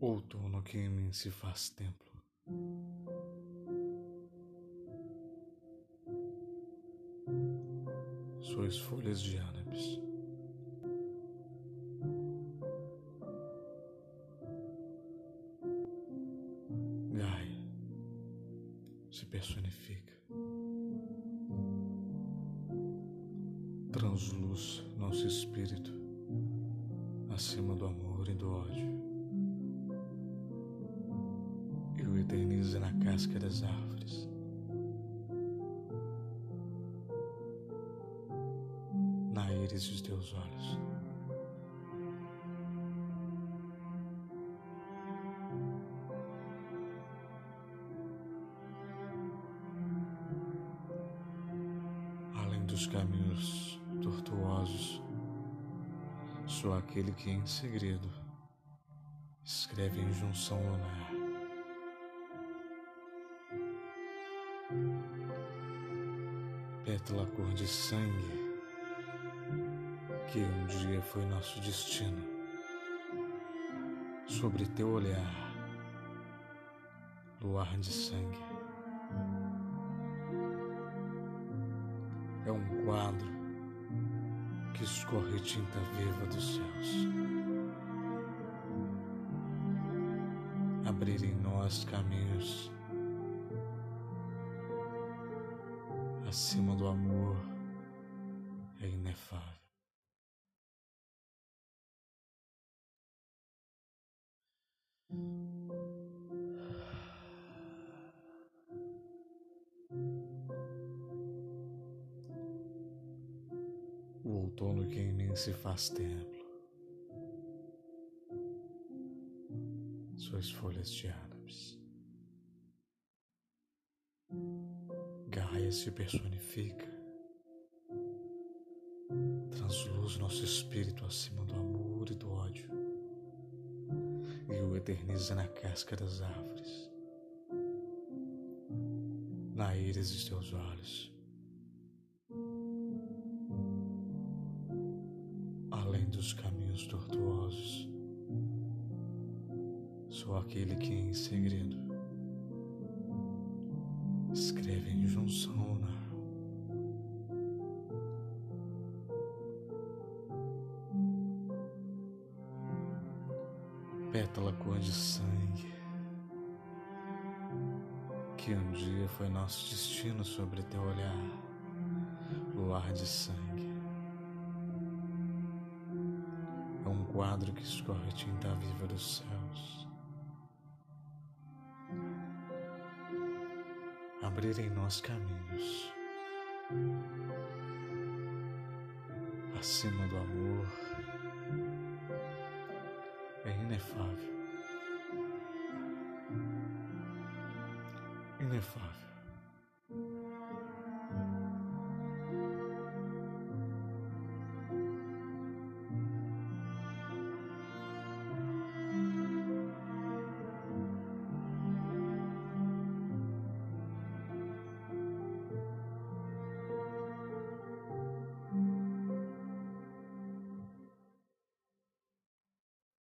Outono que em mim se faz templo. Sois folhas de ánabes. Se personifica. Transluz nosso espírito acima do amor e do ódio. eterniza na casca das árvores. Na íris dos teus olhos. Dos caminhos tortuosos, sou aquele que em segredo escreve em junção lunar pétala cor de sangue, que um dia foi nosso destino. Sobre teu olhar, luar de sangue. É um quadro que escorre tinta viva dos céus. Abrir em nós caminhos acima do amor é inefável. Outono que em mim se faz templo. Suas folhas de árabes. Gaia se personifica, transluz nosso espírito acima do amor e do ódio e o eterniza na casca das árvores, na íris de teus olhos. Caminhos tortuosos, sou aquele que em segredo escreve em junção lunar. Pétala cor de sangue, que um dia foi nosso destino sobre teu olhar, luar de sangue. É um quadro que escorre tinta viva dos céus abrir em nós caminhos acima do amor é inefável. Inefável.